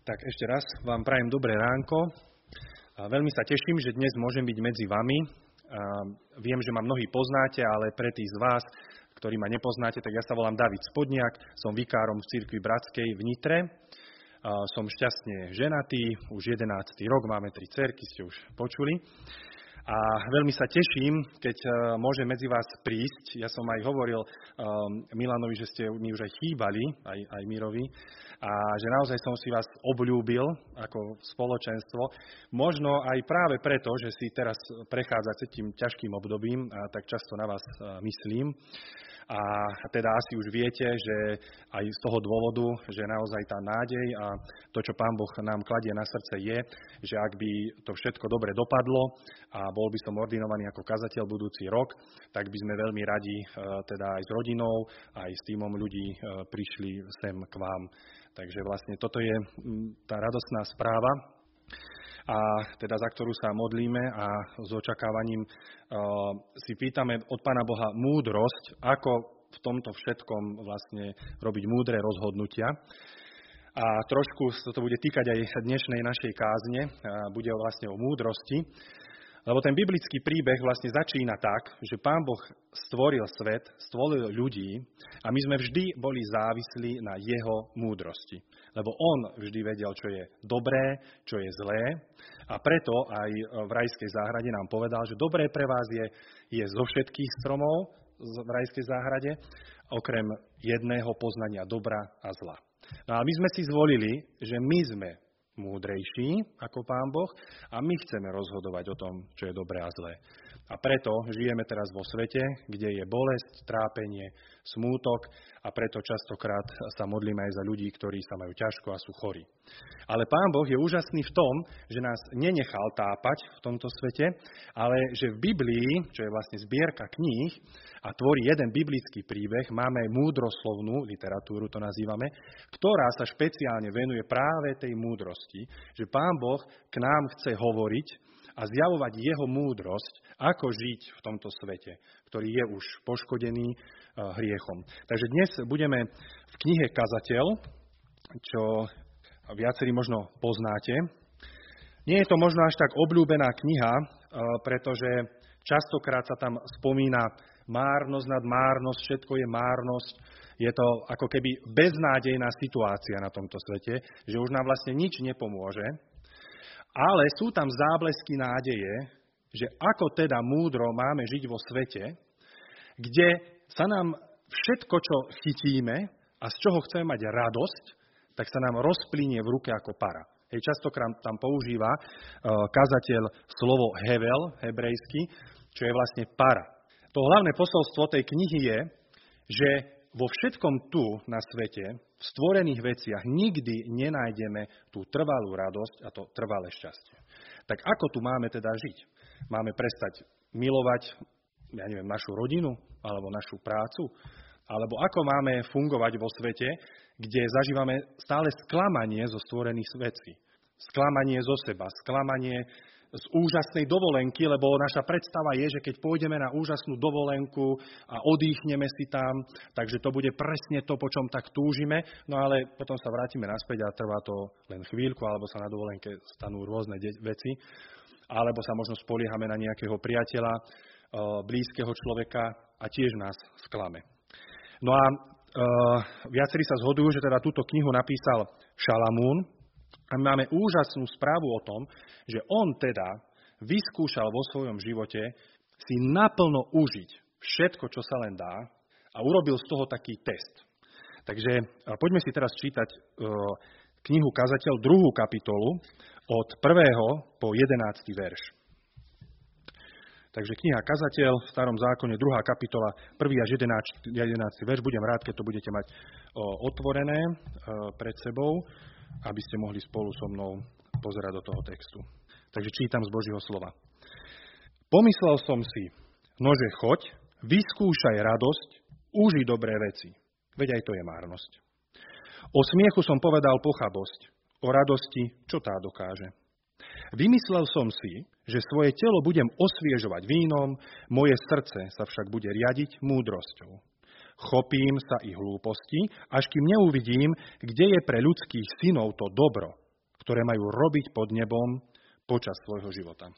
Tak ešte raz vám prajem dobré ránko. Veľmi sa teším, že dnes môžem byť medzi vami. Viem, že ma mnohí poznáte, ale pre tých z vás, ktorí ma nepoznáte, tak ja sa volám David Spodniak, som vikárom v cirkvi Bratskej v Nitre. Som šťastne ženatý, už 11. rok, máme tri cerky, ste už počuli. A veľmi sa teším, keď uh, môžem medzi vás prísť. Ja som aj hovoril um, Milanovi, že ste mi už aj chýbali, aj, aj Mirovi, a že naozaj som si vás obľúbil ako spoločenstvo. Možno aj práve preto, že si teraz prechádzate tým ťažkým obdobím, a tak často na vás uh, myslím. A teda asi už viete, že aj z toho dôvodu, že naozaj tá nádej a to, čo Pán Boh nám kladie na srdce je, že ak by to všetko dobre dopadlo a bol by som ordinovaný ako kazateľ budúci rok, tak by sme veľmi radi e, teda aj s rodinou, aj s týmom ľudí e, prišli sem k vám. Takže vlastne toto je tá radostná správa, a teda za ktorú sa modlíme a s očakávaním uh, si pýtame od Pána Boha múdrosť, ako v tomto všetkom vlastne robiť múdre rozhodnutia. A trošku sa to bude týkať aj dnešnej našej kázne, bude vlastne o múdrosti. Lebo ten biblický príbeh vlastne začína tak, že Pán Boh stvoril svet, stvoril ľudí a my sme vždy boli závislí na Jeho múdrosti. Lebo On vždy vedel, čo je dobré, čo je zlé a preto aj v rajskej záhrade nám povedal, že dobré pre vás je, je zo všetkých stromov v rajskej záhrade, okrem jedného poznania dobra a zla. No a my sme si zvolili, že my sme múdrejší ako Pán Boh a my chceme rozhodovať o tom, čo je dobré a zlé. A preto žijeme teraz vo svete, kde je bolesť, trápenie, smútok a preto častokrát sa modlíme aj za ľudí, ktorí sa majú ťažko a sú chorí. Ale Pán Boh je úžasný v tom, že nás nenechal tápať v tomto svete, ale že v Biblii, čo je vlastne zbierka kníh a tvorí jeden biblický príbeh, máme múdroslovnú literatúru, to nazývame, ktorá sa špeciálne venuje práve tej múdrosti, že Pán Boh k nám chce hovoriť a zjavovať jeho múdrosť, ako žiť v tomto svete, ktorý je už poškodený eh, hriechom. Takže dnes budeme v knihe Kazateľ, čo viacerí možno poznáte. Nie je to možno až tak obľúbená kniha, eh, pretože častokrát sa tam spomína márnosť nad márnosť, všetko je márnosť. Je to ako keby beznádejná situácia na tomto svete, že už nám vlastne nič nepomôže. Ale sú tam záblesky nádeje, že ako teda múdro máme žiť vo svete, kde sa nám všetko, čo chytíme a z čoho chceme mať radosť, tak sa nám rozplynie v ruke ako para. Hej, častokrát tam používa uh, kazateľ slovo hevel, hebrejsky, čo je vlastne para. To hlavné posolstvo tej knihy je, že vo všetkom tu na svete, v stvorených veciach, nikdy nenájdeme tú trvalú radosť a to trvalé šťastie. Tak ako tu máme teda žiť? Máme prestať milovať, ja neviem, našu rodinu alebo našu prácu? Alebo ako máme fungovať vo svete, kde zažívame stále sklamanie zo stvorených vecí? Sklamanie zo seba, sklamanie z úžasnej dovolenky, lebo naša predstava je, že keď pôjdeme na úžasnú dovolenku a odýchneme si tam, takže to bude presne to, po čom tak túžime, no ale potom sa vrátime naspäť a trvá to len chvíľku, alebo sa na dovolenke stanú rôzne de- veci, alebo sa možno spoliehame na nejakého priateľa, e, blízkeho človeka a tiež nás sklame. No a e, viacerí sa zhodujú, že teda túto knihu napísal Šalamún, a máme úžasnú správu o tom, že on teda vyskúšal vo svojom živote si naplno užiť všetko, čo sa len dá a urobil z toho taký test. Takže poďme si teraz čítať e, knihu Kazateľ, druhú kapitolu, od 1. po 11. verš. Takže kniha Kazateľ v starom zákone, druhá kapitola, 1. až 11. 11. verš. Budem rád, keď to budete mať otvorené e, pred sebou aby ste mohli spolu so mnou pozerať do toho textu. Takže čítam z Božieho slova. Pomyslel som si, nože choď, vyskúšaj radosť, uži dobré veci. Veď aj to je márnosť. O smiechu som povedal pochabosť, o radosti, čo tá dokáže. Vymyslel som si, že svoje telo budem osviežovať vínom, moje srdce sa však bude riadiť múdrosťou. Chopím sa ich hlúposti, až kým neuvidím, kde je pre ľudských synov to dobro, ktoré majú robiť pod nebom počas svojho života.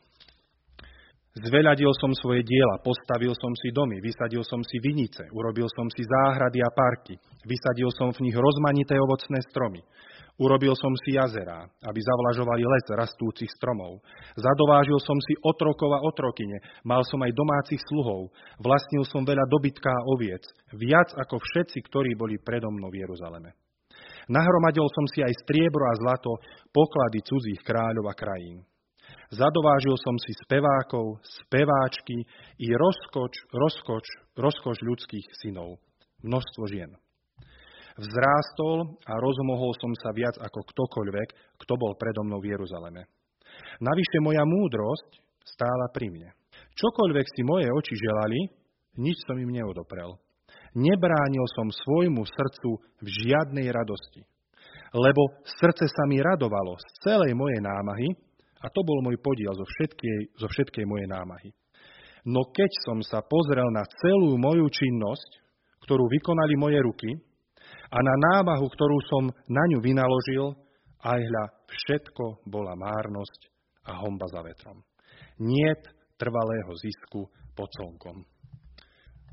Zveľadil som svoje diela, postavil som si domy, vysadil som si vinice, urobil som si záhrady a parky, vysadil som v nich rozmanité ovocné stromy, urobil som si jazerá, aby zavlažovali les rastúcich stromov, zadovážil som si otrokov a otrokyne, mal som aj domácich sluhov, vlastnil som veľa dobytka a oviec, viac ako všetci, ktorí boli predo mnou v Jeruzaleme. Nahromadil som si aj striebro a zlato, poklady cudzích kráľov a krajín. Zadovážil som si spevákov, speváčky i rozkoč, rozkoč, rozkoč ľudských synov. Množstvo žien. Vzrástol a rozmohol som sa viac ako ktokoľvek, kto bol predo mnou v Jeruzaleme. Navyše moja múdrosť stála pri mne. Čokoľvek si moje oči želali, nič som im neodoprel. Nebránil som svojmu srdcu v žiadnej radosti. Lebo srdce sa mi radovalo z celej mojej námahy, a to bol môj podiel zo všetkej, zo všetkej mojej námahy. No keď som sa pozrel na celú moju činnosť, ktorú vykonali moje ruky, a na námahu, ktorú som na ňu vynaložil, aj hľa, všetko bola márnosť a homba za vetrom. Niet trvalého zisku pod slnkom.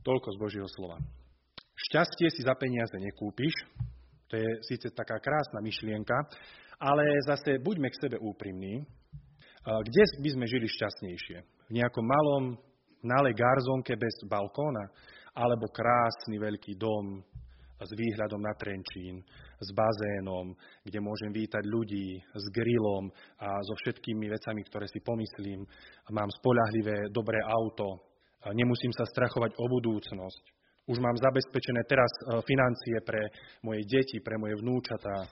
Toľko z Božieho slova. Šťastie si za peniaze nekúpiš, to je síce taká krásna myšlienka, ale zase buďme k sebe úprimní, kde by sme žili šťastnejšie? V nejakom malom, nalej garzonke bez balkóna? Alebo krásny veľký dom s výhľadom na Trenčín, s bazénom, kde môžem vítať ľudí, s grillom a so všetkými vecami, ktoré si pomyslím. Mám spolahlivé, dobré auto, nemusím sa strachovať o budúcnosť. Už mám zabezpečené teraz e, financie pre moje deti, pre moje vnúčatá,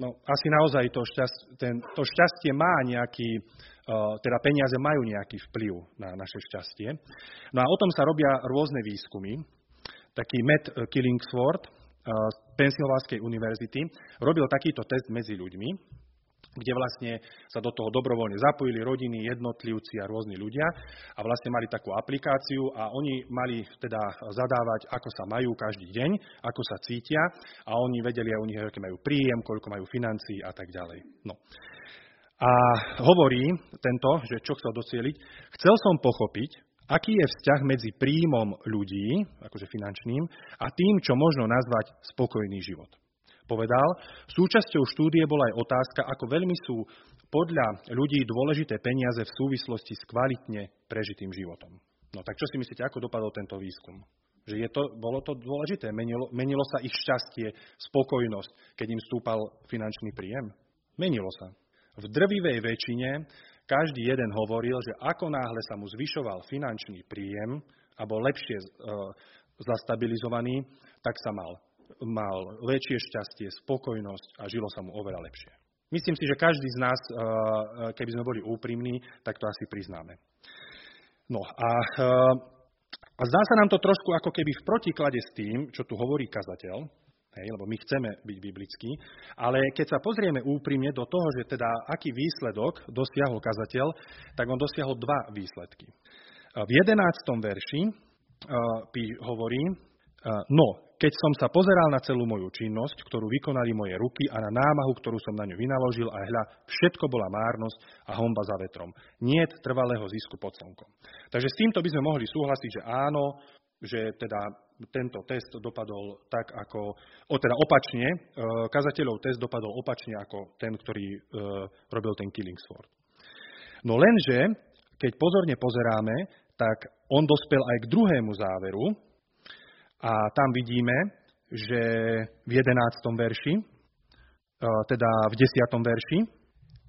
No asi naozaj to, šťast, ten, to šťastie má nejaký, uh, teda peniaze majú nejaký vplyv na naše šťastie. No a o tom sa robia rôzne výskumy. Taký Matt Killingsworth uh, z Pensylvánskej univerzity robil takýto test medzi ľuďmi kde vlastne sa do toho dobrovoľne zapojili rodiny, jednotlivci a rôzni ľudia a vlastne mali takú aplikáciu a oni mali teda zadávať, ako sa majú každý deň, ako sa cítia a oni vedeli aj u nich, aké majú príjem, koľko majú financií a tak ďalej. No. A hovorí tento, že čo chcel docieliť, chcel som pochopiť, aký je vzťah medzi príjmom ľudí, akože finančným, a tým, čo možno nazvať spokojný život povedal, súčasťou štúdie bola aj otázka, ako veľmi sú podľa ľudí dôležité peniaze v súvislosti s kvalitne prežitým životom. No tak čo si myslíte, ako dopadol tento výskum? Že je to, bolo to dôležité? Menilo, menilo sa ich šťastie, spokojnosť, keď im stúpal finančný príjem? Menilo sa. V drvivej väčšine každý jeden hovoril, že ako náhle sa mu zvyšoval finančný príjem a bol lepšie e, zastabilizovaný, tak sa mal mal väčšie šťastie, spokojnosť a žilo sa mu oveľa lepšie. Myslím si, že každý z nás, eh, keby sme boli úprimní, tak to asi priznáme. No a, eh, a zdá sa nám to trošku ako keby v protiklade s tým, čo tu hovorí kazateľ, hej, lebo my chceme byť biblickí, ale keď sa pozrieme úprimne do toho, že teda aký výsledok dosiahol kazateľ, tak on dosiahol dva výsledky. V 11. verši uh, hovorí, uh, no, keď som sa pozeral na celú moju činnosť, ktorú vykonali moje ruky a na námahu, ktorú som na ňu vynaložil a hľa, všetko bola márnosť a homba za vetrom. Nie trvalého zisku pod slnkom. Takže s týmto by sme mohli súhlasiť, že áno, že teda tento test dopadol tak ako, o teda opačne, e, kazateľov test dopadol opačne ako ten, ktorý e, robil ten Killingsford. No lenže, keď pozorne pozeráme, tak on dospel aj k druhému záveru, a tam vidíme, že v 11. verši, e, teda v 10. verši,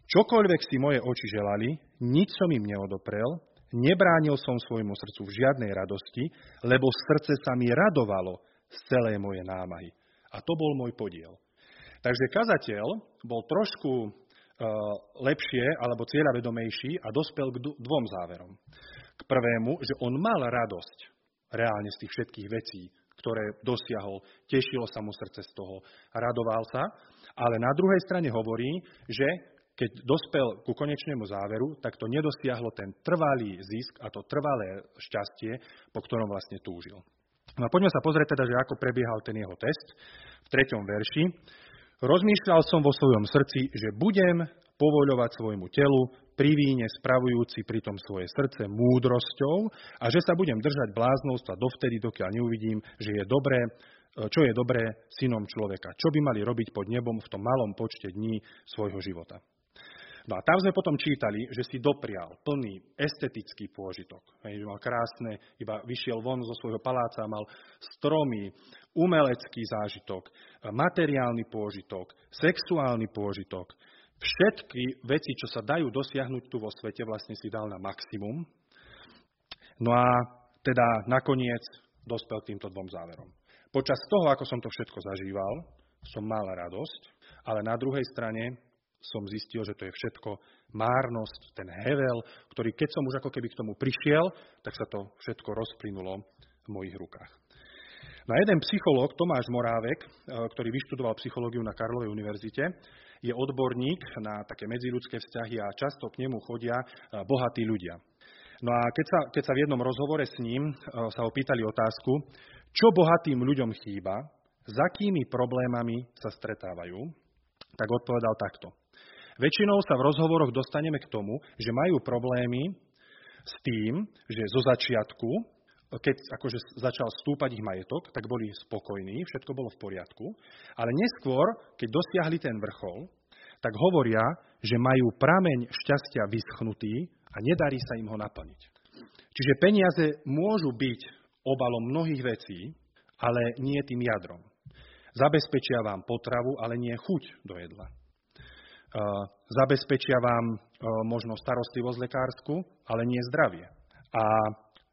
čokoľvek si moje oči želali, nič som im neodoprel, nebránil som svojmu srdcu v žiadnej radosti, lebo srdce sa mi radovalo z celej moje námahy. A to bol môj podiel. Takže kazateľ bol trošku uh, lepšie alebo cieľavedomejší a dospel k dvom záverom. K prvému, že on mal radosť reálne z tých všetkých vecí, ktoré dosiahol. Tešilo sa mu srdce z toho, radoval sa. Ale na druhej strane hovorí, že keď dospel ku konečnému záveru, tak to nedosiahlo ten trvalý zisk a to trvalé šťastie, po ktorom vlastne túžil. No a poďme sa pozrieť teda, že ako prebiehal ten jeho test. V treťom verši Rozmýšľal som vo svojom srdci, že budem povoľovať svojmu telu pri víne spravujúci pritom svoje srdce múdrosťou a že sa budem držať bláznostva dovtedy, dokiaľ neuvidím, že je dobré, čo je dobré synom človeka. Čo by mali robiť pod nebom v tom malom počte dní svojho života. No a tam sme potom čítali, že si doprial plný estetický pôžitok. Hej, že mal krásne, iba vyšiel von zo svojho paláca, mal stromy, umelecký zážitok, materiálny pôžitok, sexuálny pôžitok. Všetky veci, čo sa dajú dosiahnuť tu vo svete, vlastne si dal na maximum. No a teda nakoniec dospel k týmto dvom záverom. Počas toho, ako som to všetko zažíval, som mal radosť, ale na druhej strane som zistil, že to je všetko márnosť, ten hevel, ktorý keď som už ako keby k tomu prišiel, tak sa to všetko rozplynulo v mojich rukách. Na jeden psychológ, Tomáš Morávek, e, ktorý vyštudoval psychológiu na Karlovej univerzite, je odborník na také medziludské vzťahy a často k nemu chodia e, bohatí ľudia. No a keď sa, keď sa v jednom rozhovore s ním e, sa opýtali otázku, čo bohatým ľuďom chýba, s akými problémami sa stretávajú, tak odpovedal takto. Väčšinou sa v rozhovoroch dostaneme k tomu, že majú problémy s tým, že zo začiatku, keď akože začal stúpať ich majetok, tak boli spokojní, všetko bolo v poriadku, ale neskôr, keď dosiahli ten vrchol, tak hovoria, že majú prameň šťastia vyschnutý a nedarí sa im ho naplniť. Čiže peniaze môžu byť obalom mnohých vecí, ale nie tým jadrom. Zabezpečia vám potravu, ale nie chuť do jedla zabezpečia vám možno starostlivosť lekárskú, ale nie zdravie. A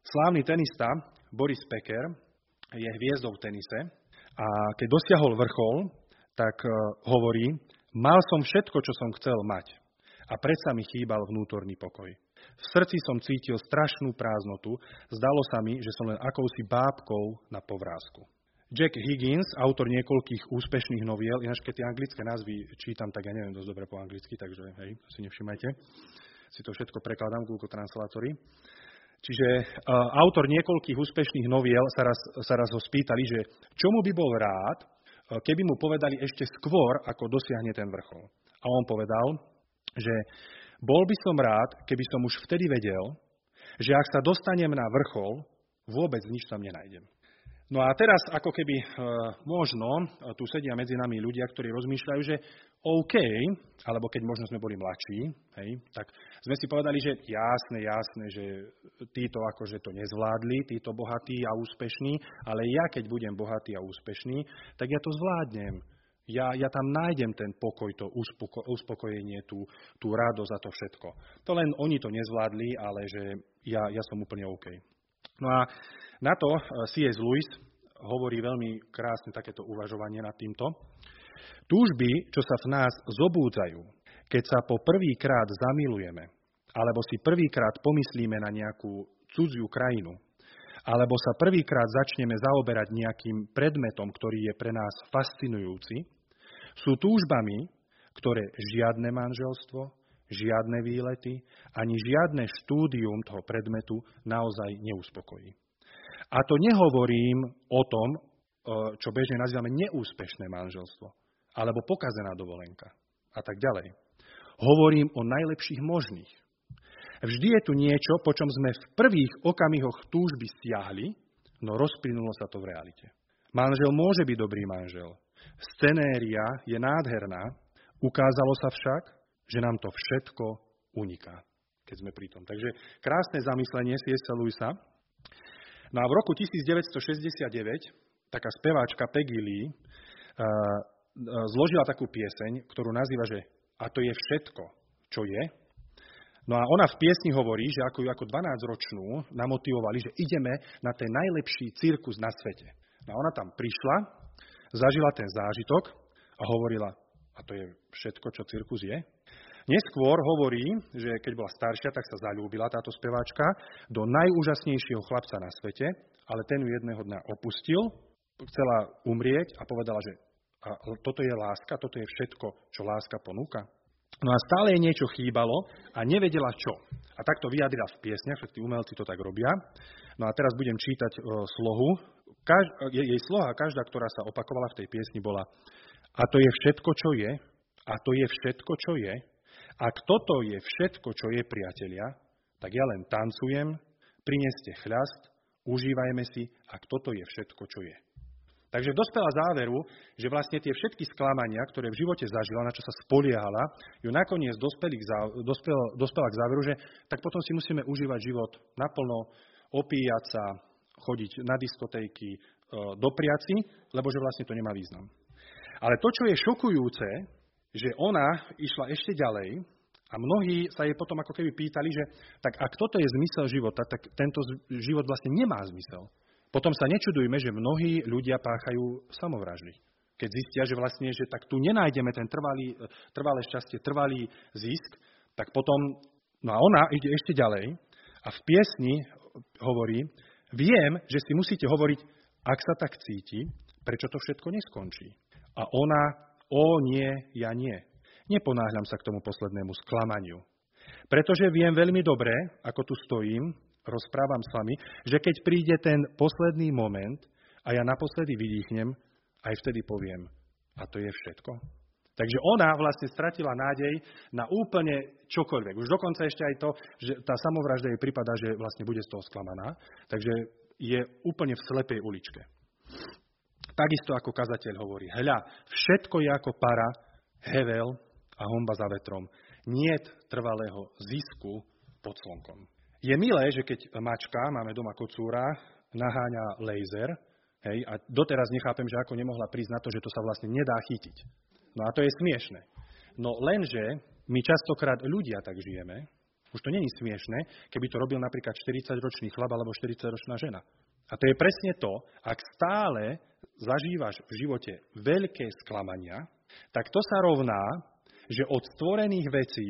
slávny tenista Boris Peker je hviezdou v tenise a keď dosiahol vrchol, tak hovorí, mal som všetko, čo som chcel mať a predsa mi chýbal vnútorný pokoj. V srdci som cítil strašnú prázdnotu, zdalo sa mi, že som len akousi bábkou na povrázku. Jack Higgins, autor niekoľkých úspešných noviel, ináč keď tie anglické názvy čítam, tak ja neviem dosť dobre po anglicky, takže hej, si nevšimajte. Si to všetko prekladám Google Translatory. Čiže uh, autor niekoľkých úspešných noviel sa raz, sa raz ho spýtali, že čomu by bol rád, uh, keby mu povedali ešte skôr, ako dosiahne ten vrchol. A on povedal, že bol by som rád, keby som už vtedy vedel, že ak sa dostanem na vrchol, vôbec nič tam nenájdem. No a teraz ako keby e, možno e, tu sedia medzi nami ľudia, ktorí rozmýšľajú, že OK, alebo keď možno sme boli mladší, hej, tak sme si povedali, že jasné, jasné, že títo akože to nezvládli, títo bohatí a úspešní, ale ja keď budem bohatý a úspešný, tak ja to zvládnem. Ja, ja tam nájdem ten pokoj, to uspoko, uspokojenie, tú, tú radosť a to všetko. To len oni to nezvládli, ale že ja, ja som úplne OK. No a na to eh, C.S. Lewis hovorí veľmi krásne takéto uvažovanie nad týmto. Túžby, čo sa v nás zobúdzajú, keď sa po prvýkrát zamilujeme, alebo si prvýkrát pomyslíme na nejakú cudziu krajinu, alebo sa prvýkrát začneme zaoberať nejakým predmetom, ktorý je pre nás fascinujúci, sú túžbami, ktoré žiadne manželstvo, žiadne výlety, ani žiadne štúdium toho predmetu naozaj neuspokojí. A to nehovorím o tom, e, čo bežne nazývame neúspešné manželstvo, alebo pokazená dovolenka a tak ďalej. Hovorím o najlepších možných. Vždy je tu niečo, po čom sme v prvých okamihoch túžby stiahli, no rozplynulo sa to v realite. Manžel môže byť dobrý manžel. Scenéria je nádherná, ukázalo sa však, že nám to všetko uniká, keď sme pri tom. Takže krásne zamyslenie C.S. Lewisa, No a v roku 1969 taká speváčka Peggy Lee uh, zložila takú pieseň, ktorú nazýva, že a to je všetko, čo je. No a ona v piesni hovorí, že ako ju ako 12-ročnú namotivovali, že ideme na ten najlepší cirkus na svete. No a ona tam prišla, zažila ten zážitok a hovorila, a to je všetko, čo cirkus je. Neskôr hovorí, že keď bola staršia, tak sa zalúbila táto speváčka do najúžasnejšieho chlapca na svete, ale ten ju jedného dňa opustil, chcela umrieť a povedala, že a toto je láska, toto je všetko, čo láska ponúka. No a stále jej niečo chýbalo a nevedela čo. A tak to vyjadrila v piesniach, všetci umelci to tak robia. No a teraz budem čítať slohu. Kaž, jej sloha, každá, ktorá sa opakovala v tej piesni, bola A to je všetko, čo je. A to je všetko, čo je. Ak toto je všetko, čo je, priatelia, tak ja len tancujem, prineste chľast, užívajme si, ak toto je všetko, čo je. Takže dospela záveru, že vlastne tie všetky sklamania, ktoré v živote zažila, na čo sa spoliehala, ju nakoniec dospeli k záveru, dospel, dospela k záveru, že tak potom si musíme užívať život naplno, opíjať sa, chodiť na diskotéky, e, dopriať si, lebo že vlastne to nemá význam. Ale to, čo je šokujúce, že ona išla ešte ďalej a mnohí sa jej potom ako keby pýtali, že tak ak toto je zmysel života, tak tento život vlastne nemá zmysel. Potom sa nečudujme, že mnohí ľudia páchajú samovraždy. Keď zistia, že vlastne, že tak tu nenájdeme ten trvalý, trvalé šťastie, trvalý zisk, tak potom, no a ona ide ešte ďalej a v piesni hovorí, viem, že si musíte hovoriť, ak sa tak cíti, prečo to všetko neskončí. A ona, o nie, ja nie. Neponáhľam sa k tomu poslednému sklamaniu. Pretože viem veľmi dobre, ako tu stojím, rozprávam s vami, že keď príde ten posledný moment a ja naposledy vydýchnem, aj vtedy poviem, a to je všetko. Takže ona vlastne stratila nádej na úplne čokoľvek. Už dokonca ešte aj to, že tá samovražda jej prípada, že vlastne bude z toho sklamaná. Takže je úplne v slepej uličke. Takisto ako kazateľ hovorí, hľa, všetko je ako para, hevel a homba za vetrom. Niet trvalého zisku pod slnkom. Je milé, že keď mačka, máme doma kocúra, naháňa laser, hej, a doteraz nechápem, že ako nemohla prísť na to, že to sa vlastne nedá chytiť. No a to je smiešne. No lenže my častokrát ľudia tak žijeme, už to není smiešne, keby to robil napríklad 40-ročný chlap alebo 40-ročná žena. A to je presne to, ak stále zažívaš v živote veľké sklamania, tak to sa rovná, že od stvorených vecí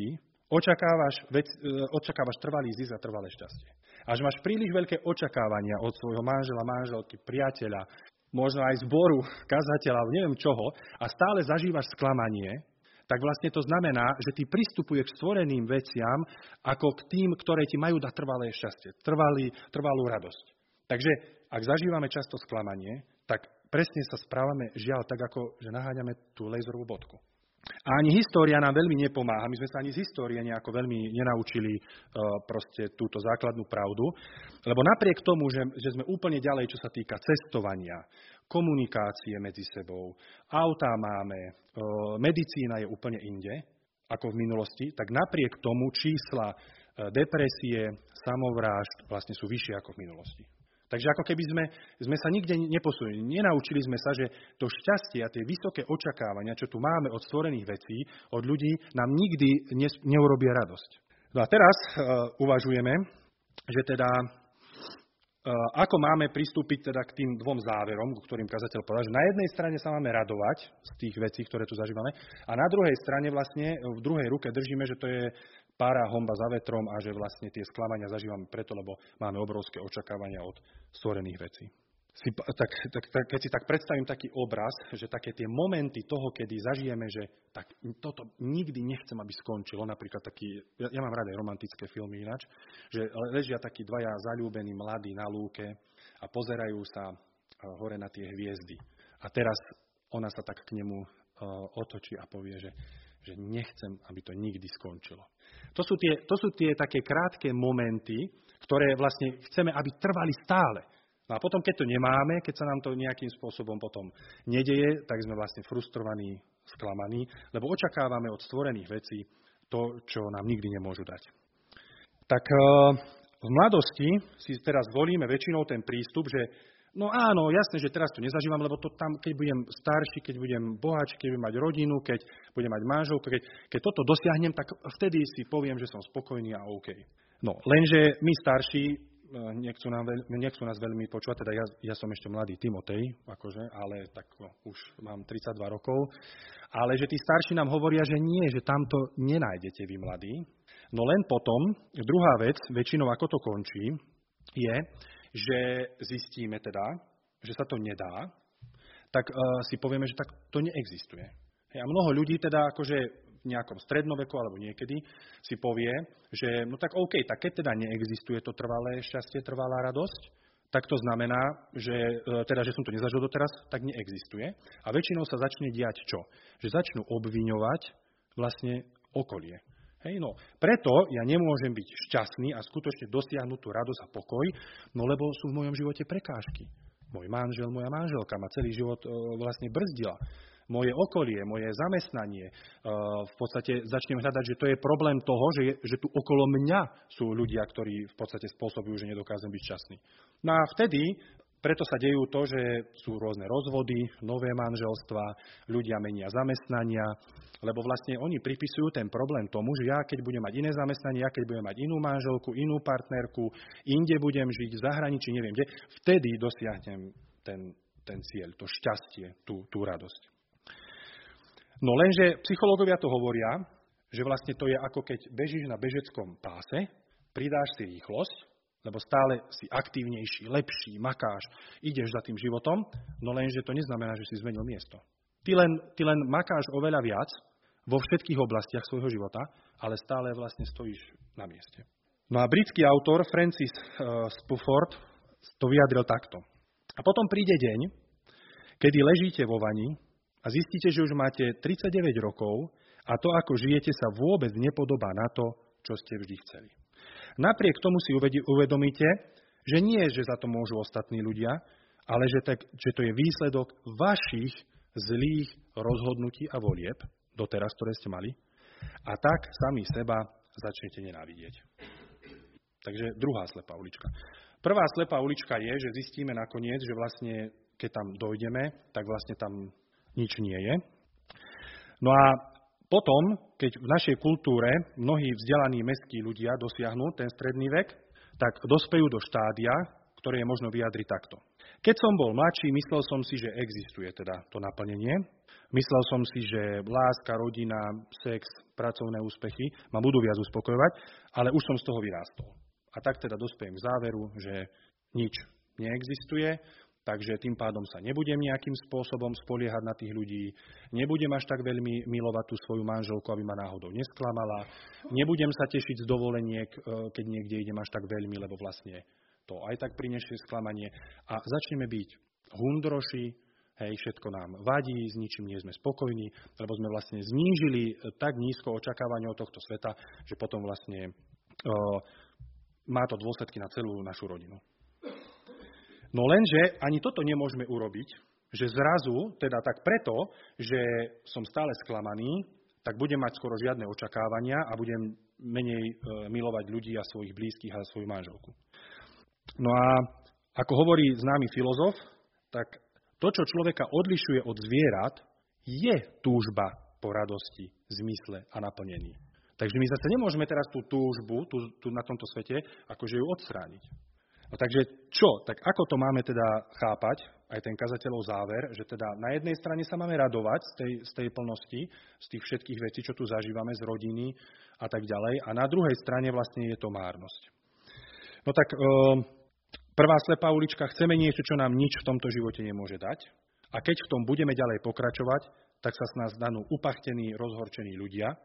očakávaš, vec, e, očakávaš trvalý zisk a trvalé šťastie. Až máš príliš veľké očakávania od svojho manžela, manželky, priateľa, možno aj zboru, kazateľa, neviem čoho, a stále zažívaš sklamanie, tak vlastne to znamená, že ty pristupuješ k stvoreným veciam ako k tým, ktoré ti majú dať trvalé šťastie, trvalý, trvalú radosť. Takže ak zažívame často sklamanie, tak presne sa správame žiaľ tak, ako že naháňame tú laserovú bodku. A ani história nám veľmi nepomáha. My sme sa ani z histórie nejako veľmi nenaučili uh, proste túto základnú pravdu. Lebo napriek tomu, že, že sme úplne ďalej, čo sa týka cestovania, komunikácie medzi sebou, autá máme, uh, medicína je úplne inde ako v minulosti, tak napriek tomu čísla uh, depresie, samovrážd vlastne sú vyššie ako v minulosti. Takže ako keby sme, sme sa nikde neposunuli. Nenaučili sme sa, že to šťastie a tie vysoké očakávania, čo tu máme od stvorených vecí, od ľudí, nám nikdy ne, neurobia radosť. No a teraz uh, uvažujeme, že teda uh, ako máme pristúpiť teda k tým dvom záverom, ktorým kazateľ povedal, že na jednej strane sa máme radovať z tých vecí, ktoré tu zažívame, a na druhej strane vlastne v druhej ruke držíme, že to je pára homba za vetrom a že vlastne tie sklamania zažívame preto, lebo máme obrovské očakávania od stvorených vecí. Si, tak, tak, tak, keď si tak predstavím taký obraz, že také tie momenty toho, kedy zažijeme, že tak toto nikdy nechcem, aby skončilo, napríklad taký, ja, ja mám rada romantické filmy ináč, že ležia takí dvaja zalúbení mladí na lúke a pozerajú sa hore na tie hviezdy. A teraz ona sa tak k nemu uh, otočí a povie, že, že nechcem, aby to nikdy skončilo. To sú tie, to sú tie také krátke momenty, ktoré vlastne chceme, aby trvali stále. No a potom, keď to nemáme, keď sa nám to nejakým spôsobom potom nedeje, tak sme vlastne frustrovaní, sklamaní, lebo očakávame od stvorených vecí to, čo nám nikdy nemôžu dať. Tak eh, v mladosti si teraz volíme väčšinou ten prístup, že No áno, jasné, že teraz to nezažívam, lebo to tam, keď budem starší, keď budem bohač, keď budem mať rodinu, keď budem mať manželku, keď, keď toto dosiahnem, tak vtedy si poviem, že som spokojný a OK. No, lenže my starší eh, nechcú, nám veľ, nechcú nás veľmi počúvať, teda ja, ja som ešte mladý Timotej, akože, ale tak no, už mám 32 rokov, ale že tí starší nám hovoria, že nie, že tamto nenájdete vy mladí. No len potom, druhá vec, väčšinou ako to končí, je, že zistíme teda, že sa to nedá, tak uh, si povieme, že tak to neexistuje. Hej, a mnoho ľudí teda akože v nejakom strednoveku alebo niekedy si povie, že no tak OK, tak keď teda neexistuje to trvalé šťastie, trvalá radosť, tak to znamená, že, e, teda, že som to nezažil doteraz, tak neexistuje. A väčšinou sa začne diať čo? Že začnú obviňovať vlastne okolie. Hej, no, preto ja nemôžem byť šťastný a skutočne dosiahnuť tú radosť a pokoj, no lebo sú v mojom živote prekážky. Môj manžel, moja manželka ma celý život e, vlastne brzdila moje okolie, moje zamestnanie. E, v podstate začnem hľadať, že to je problém toho, že, je, že tu okolo mňa sú ľudia, ktorí v podstate spôsobujú, že nedokážem byť šťastný. No a vtedy preto sa dejú to, že sú rôzne rozvody, nové manželstva, ľudia menia zamestnania, lebo vlastne oni pripisujú ten problém tomu, že ja keď budem mať iné zamestnanie, ja keď budem mať inú manželku, inú partnerku, inde budem žiť v zahraničí, neviem kde, vtedy dosiahnem ten, ten cieľ, to šťastie, tú, tú radosť. No lenže psychológovia to hovoria, že vlastne to je ako keď bežíš na bežeckom páse, pridáš si rýchlosť, lebo stále si aktívnejší, lepší, makáš, ideš za tým životom, no lenže to neznamená, že si zmenil miesto. Ty len, ty len makáš oveľa viac vo všetkých oblastiach svojho života, ale stále vlastne stojíš na mieste. No a britský autor Francis uh, Spufford to vyjadril takto. A potom príde deň, kedy ležíte vo vani a zistíte, že už máte 39 rokov a to, ako žijete, sa vôbec nepodobá na to, čo ste vždy chceli. Napriek tomu si uvedomíte, že nie, že za to môžu ostatní ľudia, ale že, tak, že to je výsledok vašich zlých rozhodnutí a volieb, doteraz, ktoré ste mali, a tak sami seba začnete nenávidieť. Takže druhá slepá ulička. Prvá slepá ulička je, že zistíme nakoniec, že vlastne, keď tam dojdeme, tak vlastne tam nič nie je. No a potom, keď v našej kultúre mnohí vzdelaní mestskí ľudia dosiahnu ten stredný vek, tak dospejú do štádia, ktoré je možno vyjadriť takto. Keď som bol mladší, myslel som si, že existuje teda to naplnenie. Myslel som si, že láska, rodina, sex, pracovné úspechy ma budú viac uspokojovať, ale už som z toho vyrástol. A tak teda dospejem k záveru, že nič neexistuje, Takže tým pádom sa nebudem nejakým spôsobom spoliehať na tých ľudí, nebudem až tak veľmi milovať tú svoju manželku, aby ma náhodou nesklamala, nebudem sa tešiť z dovoleniek, e, keď niekde idem až tak veľmi, lebo vlastne to aj tak prinesie sklamanie. A začneme byť hundroši, hej, všetko nám vadí, s ničím nie sme spokojní, lebo sme vlastne znížili e, tak nízko očakávanie od tohto sveta, že potom vlastne uh, má to dôsledky na celú našu rodinu. No lenže ani toto nemôžeme urobiť, že zrazu, teda tak preto, že som stále sklamaný, tak budem mať skoro žiadne očakávania a budem menej e, milovať ľudí a svojich blízkych a svoju manželku. No a ako hovorí známy filozof, tak to, čo človeka odlišuje od zvierat, je túžba po radosti, zmysle a naplnení. Takže my zase nemôžeme teraz tú túžbu tu, tu na tomto svete akože ju odstrániť. No takže čo? Tak ako to máme teda chápať, aj ten kazateľov záver, že teda na jednej strane sa máme radovať z tej, z tej plnosti, z tých všetkých vecí, čo tu zažívame z rodiny a tak ďalej, a na druhej strane vlastne je to márnosť. No tak e, prvá slepá ulička, chceme niečo, čo nám nič v tomto živote nemôže dať, a keď v tom budeme ďalej pokračovať, tak sa s nás danú upachtení, rozhorčení ľudia,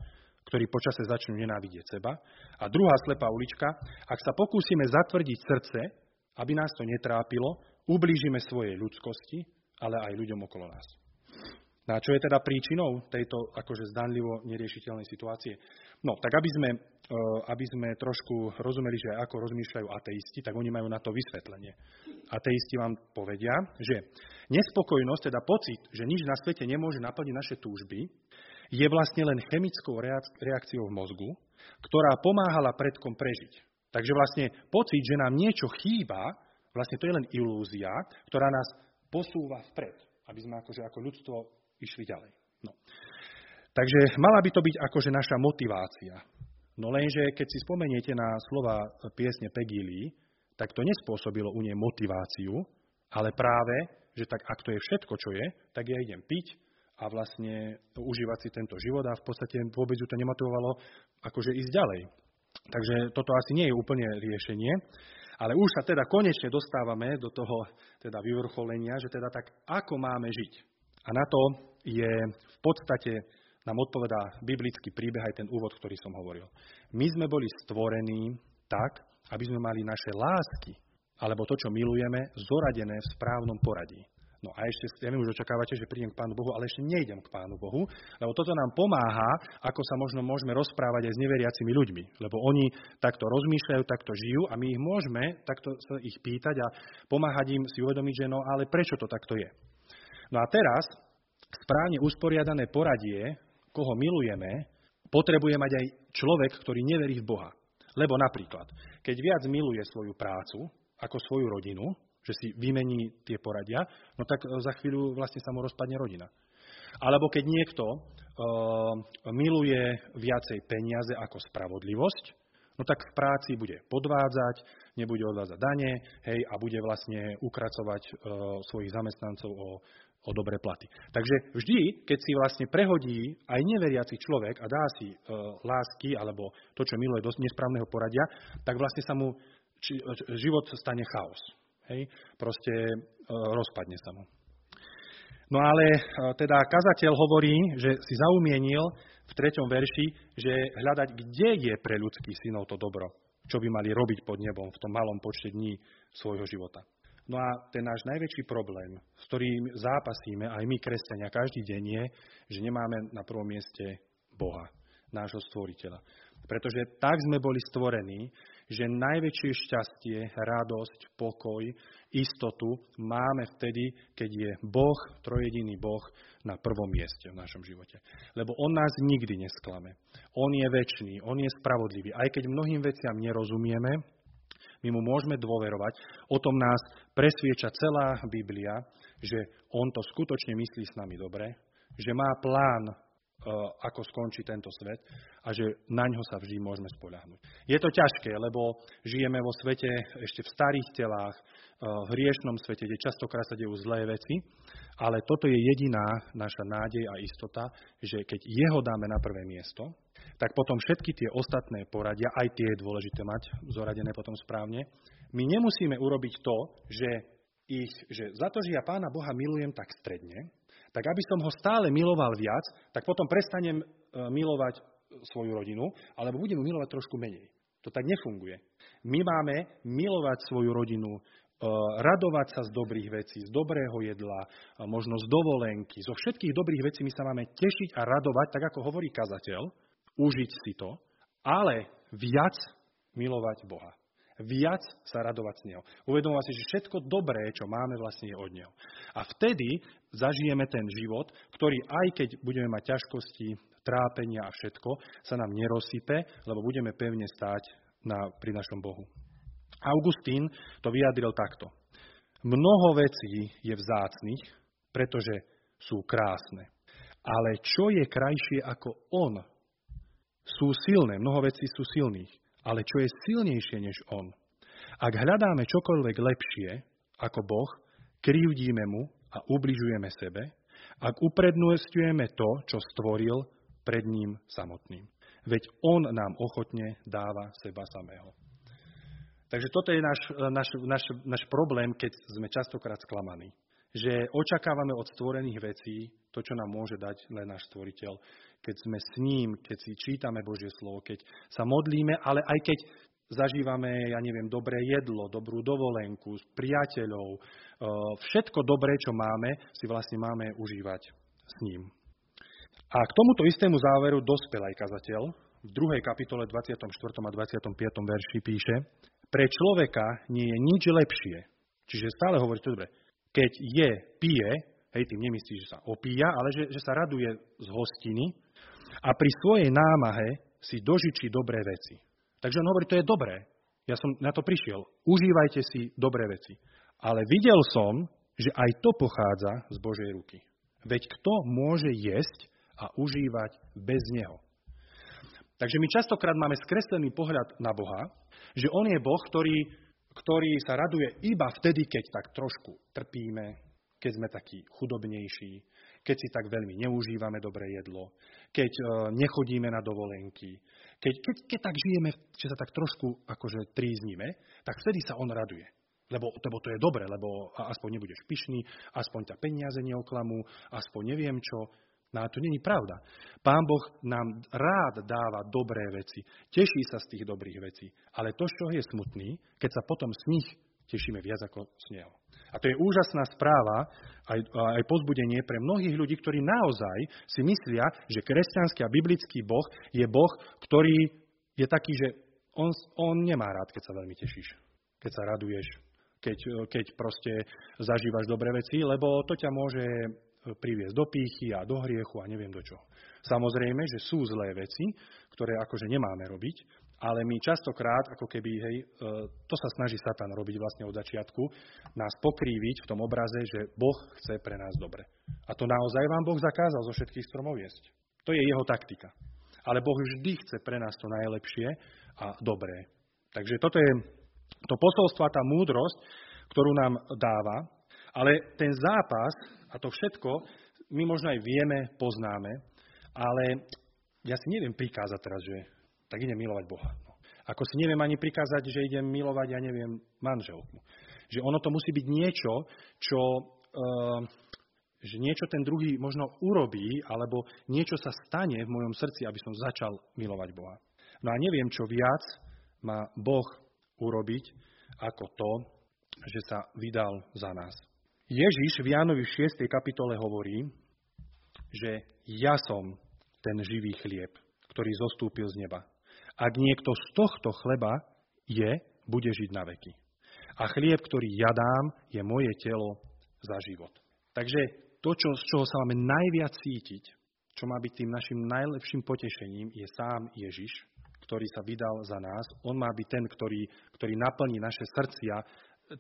ktorí počase začnú nenávidieť seba. A druhá slepá ulička, ak sa pokúsime zatvrdiť srdce, aby nás to netrápilo, ublížime svojej ľudskosti, ale aj ľuďom okolo nás. No a čo je teda príčinou tejto akože zdanlivo neriešiteľnej situácie? No, tak aby sme, e, aby sme trošku rozumeli, že ako rozmýšľajú ateisti, tak oni majú na to vysvetlenie. Ateisti vám povedia, že nespokojnosť, teda pocit, že nič na svete nemôže naplniť naše túžby, je vlastne len chemickou reakciou v mozgu, ktorá pomáhala predkom prežiť. Takže vlastne pocit, že nám niečo chýba, vlastne to je len ilúzia, ktorá nás posúva vpred, aby sme akože ako ľudstvo išli ďalej. No. Takže mala by to byť akože naša motivácia. No lenže, keď si spomeniete na slova piesne Peggy tak to nespôsobilo u nej motiváciu, ale práve, že tak ak to je všetko, čo je, tak ja idem piť, a vlastne užívať si tento život a v podstate vôbec ju to nemotivovalo akože ísť ďalej. Takže toto asi nie je úplne riešenie, ale už sa teda konečne dostávame do toho teda vyvrcholenia, že teda tak ako máme žiť. A na to je v podstate nám odpovedá biblický príbeh aj ten úvod, ktorý som hovoril. My sme boli stvorení tak, aby sme mali naše lásky alebo to, čo milujeme, zoradené v správnom poradí. No a ešte, ja viem, už očakávate, že prídem k Pánu Bohu, ale ešte nejdem k Pánu Bohu, lebo toto nám pomáha, ako sa možno môžeme rozprávať aj s neveriacimi ľuďmi. Lebo oni takto rozmýšľajú, takto žijú a my ich môžeme takto sa ich pýtať a pomáhať im si uvedomiť, že no ale prečo to takto je. No a teraz správne usporiadané poradie, koho milujeme, potrebuje mať aj človek, ktorý neverí v Boha. Lebo napríklad, keď viac miluje svoju prácu ako svoju rodinu, že si vymení tie poradia, no tak e, za chvíľu vlastne sa mu rozpadne rodina. Alebo keď niekto uh, miluje viacej peniaze ako spravodlivosť, no tak v práci bude podvádzať, nebude odvádzať dane, hej, a bude vlastne ukracovať uh, svojich zamestnancov o, o dobré platy. Takže vždy, keď si vlastne prehodí aj neveriaci človek a dá si uh, lásky alebo to, čo miluje do nesprávneho poradia, tak vlastne sa mu či, život stane chaos. Hej? Proste e, rozpadne sa mu. No ale e, teda kazateľ hovorí, že si zaumienil v treťom verši, že hľadať, kde je pre ľudských synov to dobro, čo by mali robiť pod nebom v tom malom počte dní svojho života. No a ten náš najväčší problém, s ktorým zápasíme aj my, kresťania, každý deň je, že nemáme na prvom mieste Boha, nášho stvoriteľa. Pretože tak sme boli stvorení, že najväčšie šťastie, radosť, pokoj, istotu máme vtedy, keď je Boh, trojediný Boh, na prvom mieste v našom živote. Lebo On nás nikdy nesklame. On je väčší, On je spravodlivý. Aj keď mnohým veciam nerozumieme, my mu môžeme dôverovať. O tom nás presvieča celá Biblia, že On to skutočne myslí s nami dobre, že má plán ako skončí tento svet a že na ňo sa vždy môžeme spoľahnúť. Je to ťažké, lebo žijeme vo svete ešte v starých telách, e, v hriešnom svete, kde častokrát sa dejú zlé veci, ale toto je jediná naša nádej a istota, že keď jeho dáme na prvé miesto, tak potom všetky tie ostatné poradia, aj tie je dôležité mať zoradené potom správne, my nemusíme urobiť to, že, ich, že za to, že ja Pána Boha milujem tak stredne, tak aby som ho stále miloval viac, tak potom prestanem e, milovať svoju rodinu, alebo budem milovať trošku menej. To tak nefunguje. My máme milovať svoju rodinu, e, radovať sa z dobrých vecí, z dobrého jedla, možno z dovolenky, zo všetkých dobrých vecí my sa máme tešiť a radovať, tak ako hovorí kazateľ, užiť si to, ale viac milovať Boha viac sa radovať z Neho. Uvedomovať si, že všetko dobré, čo máme, vlastne je od Neho. A vtedy zažijeme ten život, ktorý aj keď budeme mať ťažkosti, trápenia a všetko, sa nám nerozsype, lebo budeme pevne stáť na, pri našom Bohu. Augustín to vyjadril takto. Mnoho vecí je vzácných, pretože sú krásne. Ale čo je krajšie ako on? Sú silné, mnoho vecí sú silných ale čo je silnejšie než On. Ak hľadáme čokoľvek lepšie ako Boh, krivdíme mu a ubližujeme sebe, ak uprednostňujeme to, čo stvoril pred ním samotným. Veď On nám ochotne dáva seba samého. Takže toto je náš, náš, náš, náš problém, keď sme častokrát sklamaní. Že očakávame od stvorených vecí to, čo nám môže dať len náš stvoriteľ keď sme s ním, keď si čítame Božie slovo, keď sa modlíme, ale aj keď zažívame, ja neviem, dobré jedlo, dobrú dovolenku, priateľov, e, všetko dobré, čo máme, si vlastne máme užívať s ním. A k tomuto istému záveru dospel aj kazateľ. V 2. kapitole 24. a 25. verši píše, pre človeka nie je nič lepšie. Čiže stále hovorí to dobre. Keď je, pije, hej, tým nemyslí, že sa opíja, ale že, že sa raduje z hostiny, a pri svojej námahe si dožičí dobré veci. Takže on hovorí, to je dobré. Ja som na to prišiel. Užívajte si dobré veci. Ale videl som, že aj to pochádza z Božej ruky. Veď kto môže jesť a užívať bez neho? Takže my častokrát máme skreslený pohľad na Boha, že On je Boh, ktorý, ktorý sa raduje iba vtedy, keď tak trošku trpíme, keď sme takí chudobnejší, keď si tak veľmi neužívame dobré jedlo, keď uh, nechodíme na dovolenky, keď, keď, keď tak žijeme, že sa tak trošku akože tríznime, tak vtedy sa on raduje. Lebo, lebo to je dobre, lebo aspoň nebudeš pyšný, aspoň ťa peniaze neoklamú, aspoň neviem čo. No a to není pravda. Pán Boh nám rád dáva dobré veci, teší sa z tých dobrých vecí, ale to, čo je smutný, keď sa potom z nich tešíme viac ako z Neho. A to je úžasná správa, aj, aj pozbudenie pre mnohých ľudí, ktorí naozaj si myslia, že kresťanský a biblický Boh je Boh, ktorý je taký, že on, on nemá rád, keď sa veľmi tešíš, keď sa raduješ, keď, keď proste zažívaš dobré veci, lebo to ťa môže priviesť do pýchy a do hriechu a neviem do čoho. Samozrejme, že sú zlé veci, ktoré akože nemáme robiť, ale my častokrát, ako keby, hej, e, to sa snaží Satan robiť vlastne od začiatku, nás pokríviť v tom obraze, že Boh chce pre nás dobre. A to naozaj vám Boh zakázal zo všetkých stromov jesť. To je jeho taktika. Ale Boh vždy chce pre nás to najlepšie a dobré. Takže toto je to posolstvo tá múdrosť, ktorú nám dáva. Ale ten zápas a to všetko my možno aj vieme, poznáme, ale ja si neviem prikázať teraz, že tak idem milovať Boha. No. Ako si neviem ani prikázať, že idem milovať, ja neviem, manželku. Že ono to musí byť niečo, čo, uh, že niečo ten druhý možno urobí, alebo niečo sa stane v mojom srdci, aby som začal milovať Boha. No a neviem, čo viac má Boh urobiť, ako to, že sa vydal za nás. Ježiš v Jánovi 6. kapitole hovorí, že ja som ten živý chlieb, ktorý zostúpil z neba. Ak niekto z tohto chleba je, bude žiť na veky. A chlieb, ktorý ja dám, je moje telo za život. Takže to, čo, z čoho sa máme najviac cítiť, čo má byť tým našim najlepším potešením, je sám Ježiš, ktorý sa vydal za nás. On má byť ten, ktorý, ktorý naplní naše srdcia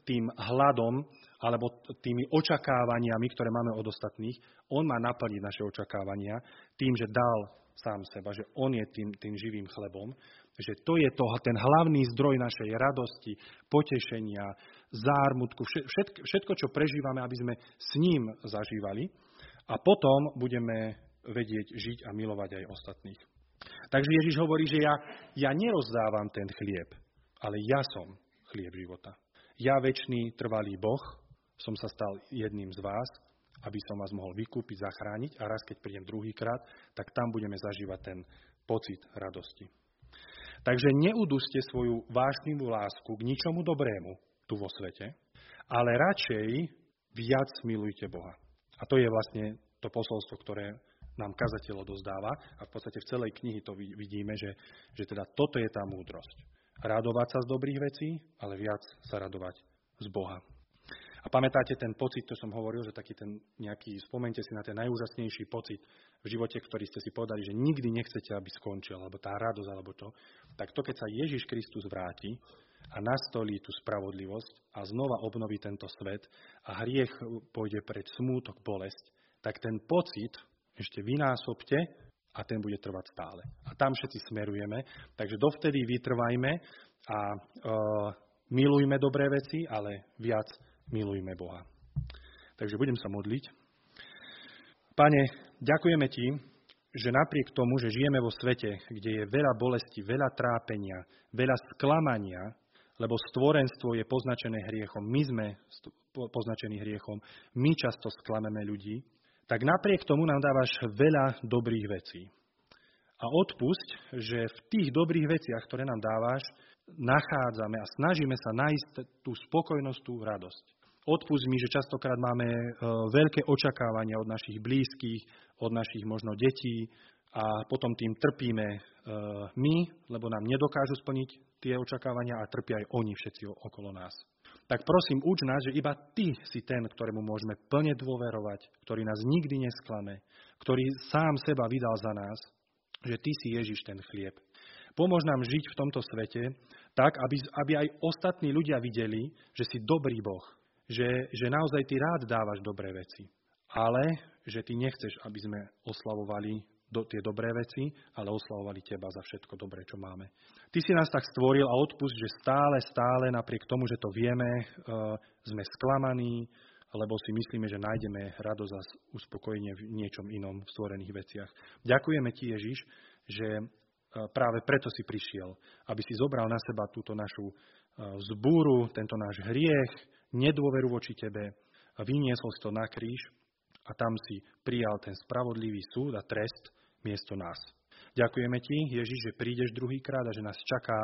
tým hladom alebo tými očakávaniami, ktoré máme od ostatných. On má naplniť naše očakávania tým, že dal sám seba, že on je tým, tým živým chlebom, že to je to, ten hlavný zdroj našej radosti, potešenia, zármutku, všetko, všetko, čo prežívame, aby sme s ním zažívali a potom budeme vedieť žiť a milovať aj ostatných. Takže Ježiš hovorí, že ja, ja nerozdávam ten chlieb, ale ja som chlieb života. Ja, väčší trvalý Boh, som sa stal jedným z vás aby som vás mohol vykúpiť, zachrániť a raz, keď prídem druhýkrát, tak tam budeme zažívať ten pocit radosti. Takže neuduste svoju vášnivú lásku k ničomu dobrému tu vo svete, ale radšej viac milujte Boha. A to je vlastne to posolstvo, ktoré nám kazateľ dozdáva a v podstate v celej knihy to vidíme, že, že teda toto je tá múdrosť. Radovať sa z dobrých vecí, ale viac sa radovať z Boha. A pamätáte ten pocit, to som hovoril, že taký ten nejaký, spomente si na ten najúžasnejší pocit v živote, ktorý ste si povedali, že nikdy nechcete, aby skončil, alebo tá radosť, alebo to. Tak to, keď sa Ježiš Kristus vráti a nastolí tú spravodlivosť a znova obnoví tento svet a hriech pôjde pred smútok, bolesť, tak ten pocit ešte vynásobte a ten bude trvať stále. A tam všetci smerujeme, takže dovtedy vytrvajme a e, milujme dobré veci, ale viac milujme Boha. Takže budem sa modliť. Pane, ďakujeme Ti, že napriek tomu, že žijeme vo svete, kde je veľa bolesti, veľa trápenia, veľa sklamania, lebo stvorenstvo je poznačené hriechom, my sme poznačení hriechom, my často sklameme ľudí, tak napriek tomu nám dávaš veľa dobrých vecí. A odpusť, že v tých dobrých veciach, ktoré nám dávaš, nachádzame a snažíme sa nájsť tú spokojnosť, tú radosť. Odpust mi, že častokrát máme e, veľké očakávania od našich blízkych, od našich možno detí a potom tým trpíme e, my, lebo nám nedokážu splniť tie očakávania a trpia aj oni všetci okolo nás. Tak prosím, uč nás, že iba Ty si ten, ktorému môžeme plne dôverovať, ktorý nás nikdy nesklame, ktorý sám seba vydal za nás, že Ty si Ježiš ten chlieb. Pomôž nám žiť v tomto svete tak, aby, aby aj ostatní ľudia videli, že si dobrý Boh, že, že naozaj ty rád dávaš dobré veci, ale že ty nechceš, aby sme oslavovali do, tie dobré veci, ale oslavovali teba za všetko dobré, čo máme. Ty si nás tak stvoril a odpust, že stále, stále, napriek tomu, že to vieme, uh, sme sklamaní, lebo si myslíme, že nájdeme radosť a uspokojenie v niečom inom v stvorených veciach. Ďakujeme ti, Ježiš, že práve preto si prišiel, aby si zobral na seba túto našu vzbúru, tento náš hriech, nedôveru voči tebe vyniesol si to na kríž a tam si prijal ten spravodlivý súd a trest miesto nás. Ďakujeme ti, Ježiš, že prídeš druhýkrát a že nás čaká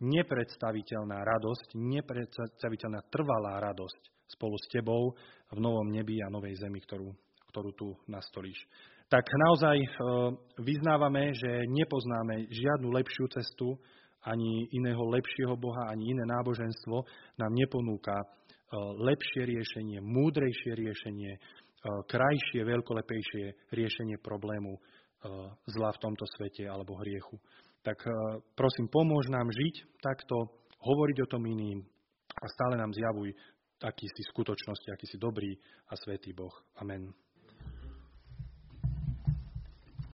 nepredstaviteľná radosť, nepredstaviteľná trvalá radosť spolu s tebou v novom nebi a novej zemi, ktorú, ktorú tu nastolíš. Tak naozaj e, vyznávame, že nepoznáme žiadnu lepšiu cestu, ani iného lepšieho Boha, ani iné náboženstvo nám neponúka e, lepšie riešenie, múdrejšie riešenie, e, krajšie, veľkolepejšie riešenie problému zla v tomto svete alebo hriechu. Tak prosím, pomôž nám žiť takto, hovoriť o tom iným a stále nám zjavuj aký si skutočnosti, aký si dobrý a svetý Boh. Amen.